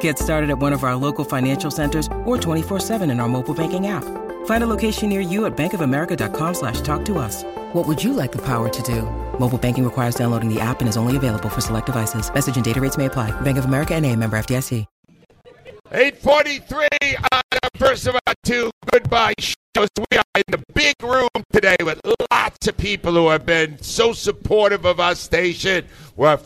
Get started at one of our local financial centers or 24-7 in our mobile banking app. Find a location near you at bankofamerica.com slash talk to us. What would you like the power to do? Mobile banking requires downloading the app and is only available for select devices. Message and data rates may apply. Bank of America and a member FDIC. 843 on the first of our two goodbye shows. We are in the big room today with lots of people who have been so supportive of our station. We're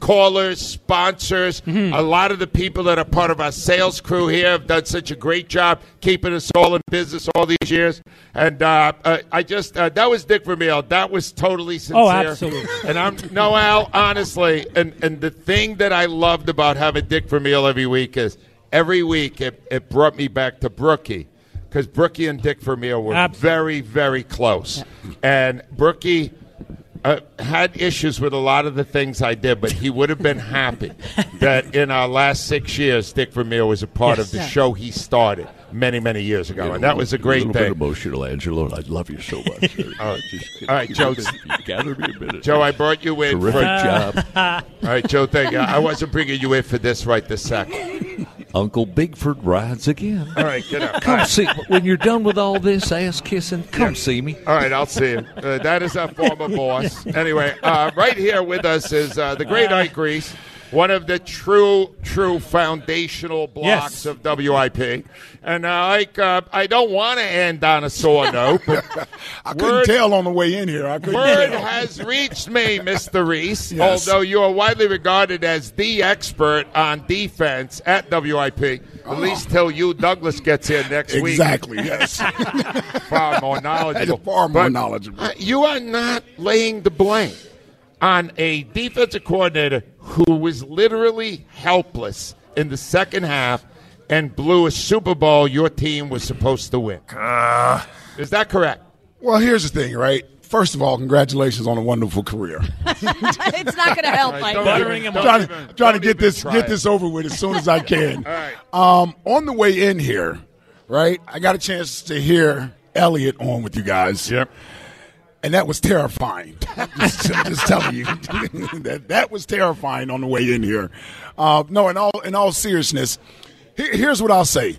callers, sponsors. Mm-hmm. A lot of the people that are part of our sales crew here have done such a great job keeping us all in business all these years. And uh, uh, I just, uh, that was Dick Vermeil. That was totally sincere. Oh, absolutely. And I'm, no, Al, honestly, and, and the thing that I loved about having Dick Vermeil every week is every week it, it brought me back to Brookie because Brookie and Dick Vermeil were Absolutely. very, very close. And Brookie uh, had issues with a lot of the things I did, but he would have been happy that in our last six years, Dick Vermeil was a part Yes. of the show he started many, many years ago. And that was a great little thing. bit emotional, Angelo. and I love you so much. All right. Just- All right, Joe. Gather me a minute. Joe, I brought you in. Terrific For, job, all right, Joe, thank you. I wasn't bringing you in for this right this second. Uncle Bigford rides again. All right, get up. Come right. see when you're done with all this ass kissing. Come see me. All right, I'll see him. Uh, that is our former boss. Anyway, uh, right here with us is uh, the great Ike Reese, one of the true, true foundational blocks Yes. of WIP. And uh, Ike, uh, I don't want to end on a sore note, but I couldn't Word- tell on the way in here. I couldn't Word tell. has reached me, Mr. Reese, Yes. although you are widely regarded as the expert on defense at WIP, at least till you, Douglas, gets here next week. Exactly. Yes. Far more knowledgeable. Far more But, knowledgeable. uh, you are not laying the blame on a defensive coordinator who was literally helpless in the second half and blew a Super Bowl your team was supposed to win. Uh, Is that correct? well, here's the thing, right? First of all, congratulations on a wonderful career. it's not going to help, Mike. Don't Buttering even- him don't trying even- to, trying to get this get it. this over with as soon as I can. All right. Um, on the way in here, right? I got a chance to hear Elliot on with you guys. Yep. And that was terrifying. just, I'm just telling you, that that was terrifying on the way in here. Uh, no, in all in all seriousness, here, here's what I'll say.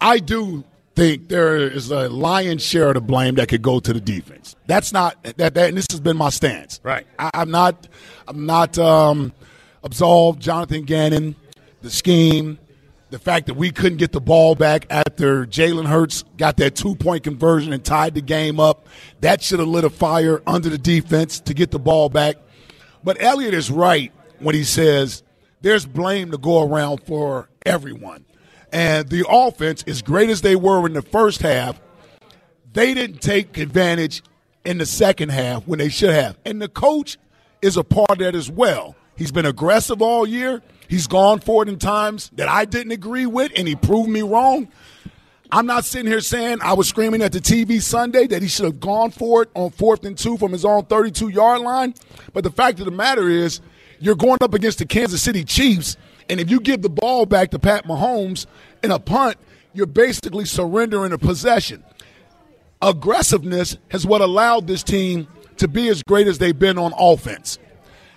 I do think there is a lion's share of the blame that could go to the defense. That's not that, that and this has been my stance. Right. I, I'm not I'm not um, absolved Jonathan Gannon, the scheme, the fact that we couldn't get the ball back after Jalen Hurts got that two point conversion and tied the game up. That should have lit a fire under the defense to get the ball back. But Elliott is right when he says there's blame to go around for everyone. And the offense, as great as they were in the first half, they didn't take advantage in the second half when they should have. And the coach is a part of that as well. He's been aggressive all year. He's gone for it in times that I didn't agree with, and he proved me wrong. I'm not sitting here saying I was screaming at the TV Sunday that he should have gone for it on fourth and two from his own 32 yard line. But the fact of the matter is, you're going up against the Kansas City Chiefs, and if you give the ball back to Pat Mahomes in a punt, you're basically surrendering a possession. Aggressiveness has what allowed this team to be as great as they've been on offense.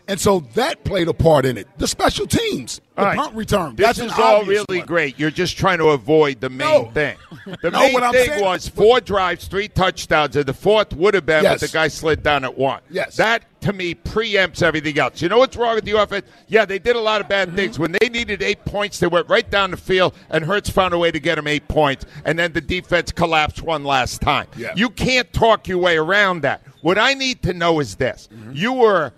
And so that played a part in it. The special teams, the right. punt return. This that's is all really one. great. You're just trying to avoid the main No. thing. The No, main what I'm thing saying- was four drives, three touchdowns, and the fourth would have been, Yes. but the guy slid down at one. Yes. That, to me, preempts everything else. You know what's wrong with the offense? Yeah, they did a lot of Mm-hmm. bad things. When they needed eight points, they went right down the field, and Hurts found a way to get them eight points, and then the defense collapsed one last time. Yeah. You can't talk your way around that. What I need to know is this. Mm-hmm. You were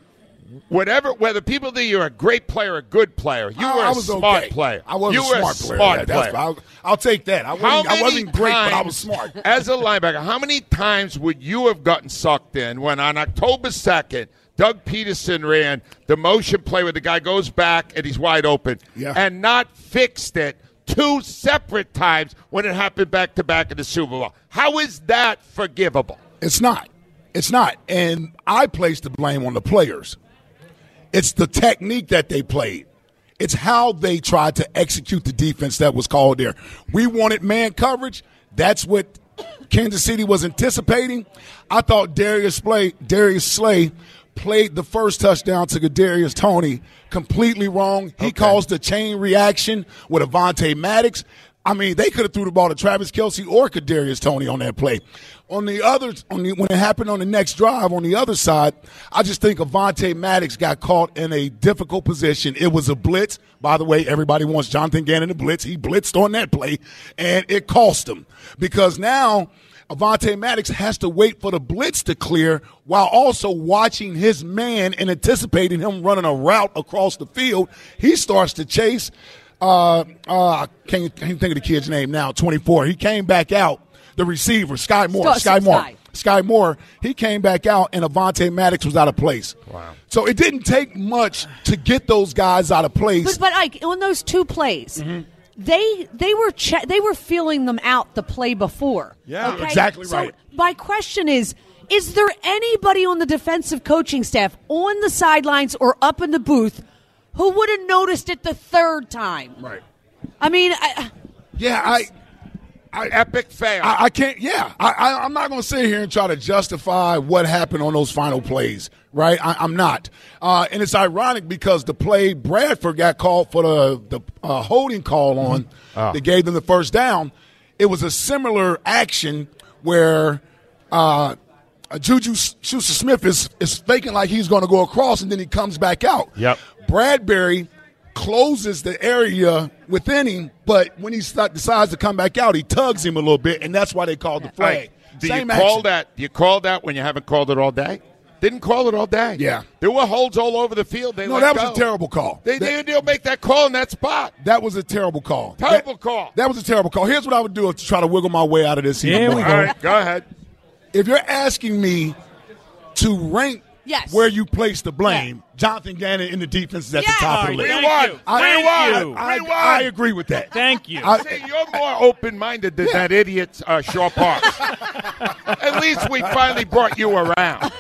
whatever, whether people think you're a great player, or a good player, you I, were a I was smart okay. player. I was you a smart player. smart Yeah, that's- player. I'll, I'll take that. I How wasn't, I wasn't great, but I was smart. As a linebacker, how many times would you have gotten sucked in when on October 2nd, Doug Pederson ran the motion play where the guy goes back and he's wide open Yeah. and not fixed it two separate times when it happened back to back in the Super Bowl? How is that forgivable? It's not. It's not. And I place the blame on the players. It's the technique that they played. It's how they tried to execute the defense that was called there. We wanted man coverage. That's what Kansas City was anticipating. I thought Darius Slay, Darius Slay played the first touchdown to Kadarius Toney completely wrong. He caused a chain reaction with Avonte Maddox. I mean, they could have threw the ball to Travis Kelce or Kadarius Toney on that play. On the other, on the, when it happened on the next drive, on the other side, I just think Avonte Maddox got caught in a difficult position. It was a blitz. By the way, everybody wants Jonathan Gannon to blitz. He blitzed on that play, and it cost him because now Avonte Maddox has to wait for the blitz to clear while also watching his man and anticipating him running a route across the field. He starts to chase. Uh, uh, I can't, can't think of the kid's name now. Twenty four. He came back out. The receiver, Skyy Moore. Sky- Skyy Moore. Sky. Skyy Moore. He came back out, and Avonte Maddox was out of place. Wow. So it didn't take much to get those guys out of place. But, but Ike, on those two plays, Mm-hmm. they they were che- they were feeling them out the play before. Yeah, exactly So right. My question is. Is there anybody on the defensive coaching staff on the sidelines or up in the booth who would have noticed it the third time? right. I mean, I, Yeah, I. Epic fail. I, I can't. Yeah, I, I, I'm not going to sit here and try to justify what happened on those final plays. Right, I, I'm not. Uh, and it's ironic because the play Bradberry got called for the the uh, holding call on that gave them the first down. It was a similar action where. Uh, uh, Juju Schuster Smith is, is faking like he's going to go across, and then he comes back out. Yep. Bradberry closes the area within him, but when he st- decides to come back out, he tugs him a little bit, and that's why they called the flag. Hey, do Same you call action. that? Do you call that when you haven't called it all day? Didn't call it all day. Yeah. there were holds all over the field. They No, that was go. a terrible call. They, That- they, will make that call in that spot. That was a terrible call. Terrible That- call. That was a terrible call. Here's what I would do to try to wiggle my way out of this. Here we go. All right, go ahead. If you're asking me to rank Yes. where you place the blame, Jonathan Gannon in the defense is at Yes. the top of the list. right, Rewind. I, Thank I- I, I agree with that. Thank you. I- See, you're more open-minded than that idiot uh, Shorr-Parks. At least we finally brought you around.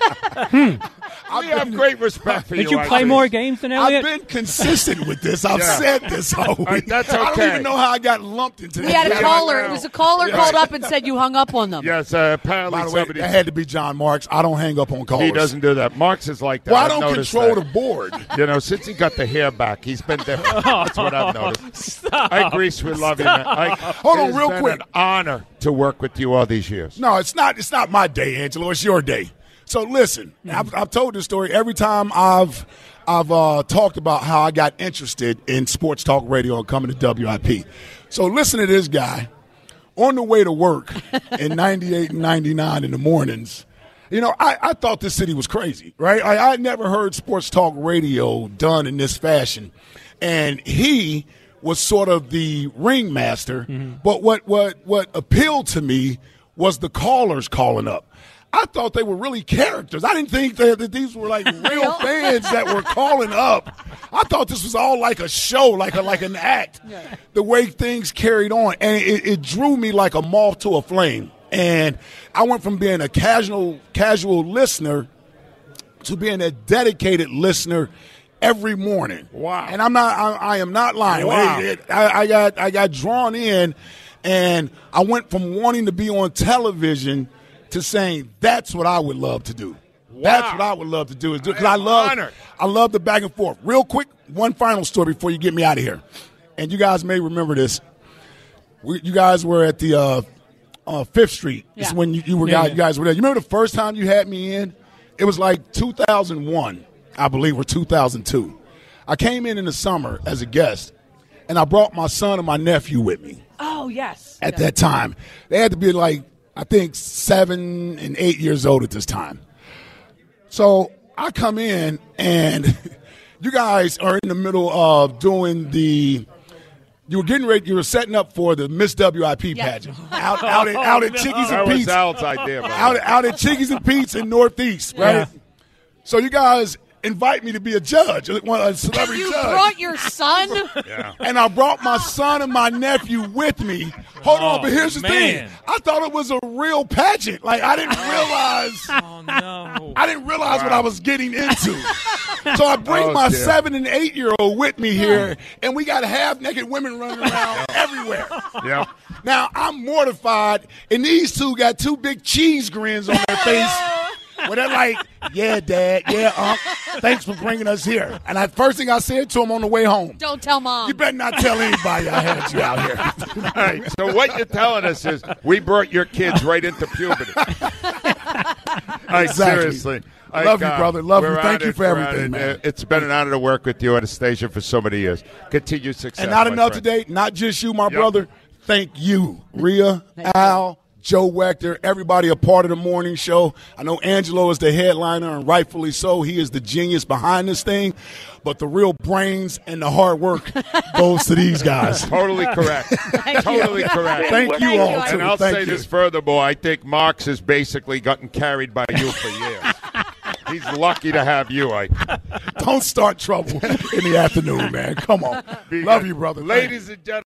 We have great respect for you. Did you. you play more games than Elliot? I've been consistent with this. I've Yeah. said this all week. right, that's I don't even know how I got lumped into this. we that. had a caller. I It was a caller Yeah. called up and said you hung up on them. Yes, uh, apparently By the way, somebody. that had to be Jon Marks. I don't hang up on callers. he doesn't do that. Marks is like that. Well, I I've don't noticed control that. the board. You know, since he got the hair back, he's been different. That's what I've noticed. Ike Reese, we love you, man. I, Hold on, it's real been quick. An honor to work with you all these years. No, it's not. It's not my day, Angelo. It's your day. So listen, I've, I've told this story every time I've I've uh, talked about how I got interested in sports talk radio and coming to WIP. So listen to this guy on the way to work in '98 and '99 in the mornings. You know, I, I thought this city was crazy, right? I, I never heard sports talk radio done in this fashion, and he was sort of the ringmaster. But what what what appealed to me was the callers calling up. I thought they were really characters. I didn't think that, that these were like real fans that were calling up. I thought this was all like a show, like a like an act. The way things carried on, and it, it drew me like a moth to a flame. And I went from being a casual casual listener to being a dedicated listener every morning. Wow. And I'm not I, I am not lying. Wow. It- it- I, I got I got drawn in and I went from wanting to be on television to saying that's what I would love to do. That's what I would love to do is do because I I love honored. I love the back and forth. Real quick, one final story before you get me out of here. And you guys may remember this. We, you guys were at the uh, uh, Fifth Street. This is Yeah. when you, you were Yeah, guys, yeah. you guys were there. You remember the first time you had me in? It was like 2001, I believe, or 2002. I came in in the summer as a guest, and I brought my son and my nephew with me Oh yes. at that time. They had to be like, I think, seven and eight years old at this time. So I come in and you guys are in the middle of doing the. You were getting ready. You were setting up for the Miss WIP Yeah. pageant out, out at, out at Chickies That and was Pete's. Al's idea. out, way. out at Chickies and Pete's in Northeast, right? So you guys invite me to be a judge, one a celebrity You judge. You brought your son. Yeah. And I brought my son and my nephew with me. Hold on, oh, but here's the thing. I thought it was a real pageant. Like I didn't realize Oh no. I didn't realize what I was getting into. so I bring Oh, my dear. seven and eight year old with me here, and we got half naked women running around everywhere. Yep. Now I'm mortified, and these two got two big cheese grins on their face. Where they're like, yeah, Dad, yeah, Unc, thanks for bringing us here. And I, first thing I said to him on the way home, Don't tell mom. you better not tell anybody I had you out here. All right, so what you're telling us is we brought your kids right into puberty. All right, Exactly. seriously. All Love you, uh, brother. Love you. Thank you for everything, man. It's been an honor to work with you at a station for so many years. Continued success. and not enough friend. today, not just you, my brother. Thank you, Rhea, Al, Joe Wechter, everybody a part of the morning show. I know Angelo is the headliner, and rightfully so. He is the genius behind this thing. But the real brains and the hard work goes to these guys. Totally correct. totally correct. Thank you all, you. And I'll Thank say you. this furthermore. I think Marks has basically gotten carried by you for years. He's lucky to have you. I Don't start trouble in the afternoon, man. Come on. Love you, brother. Thank you. Ladies and gentlemen.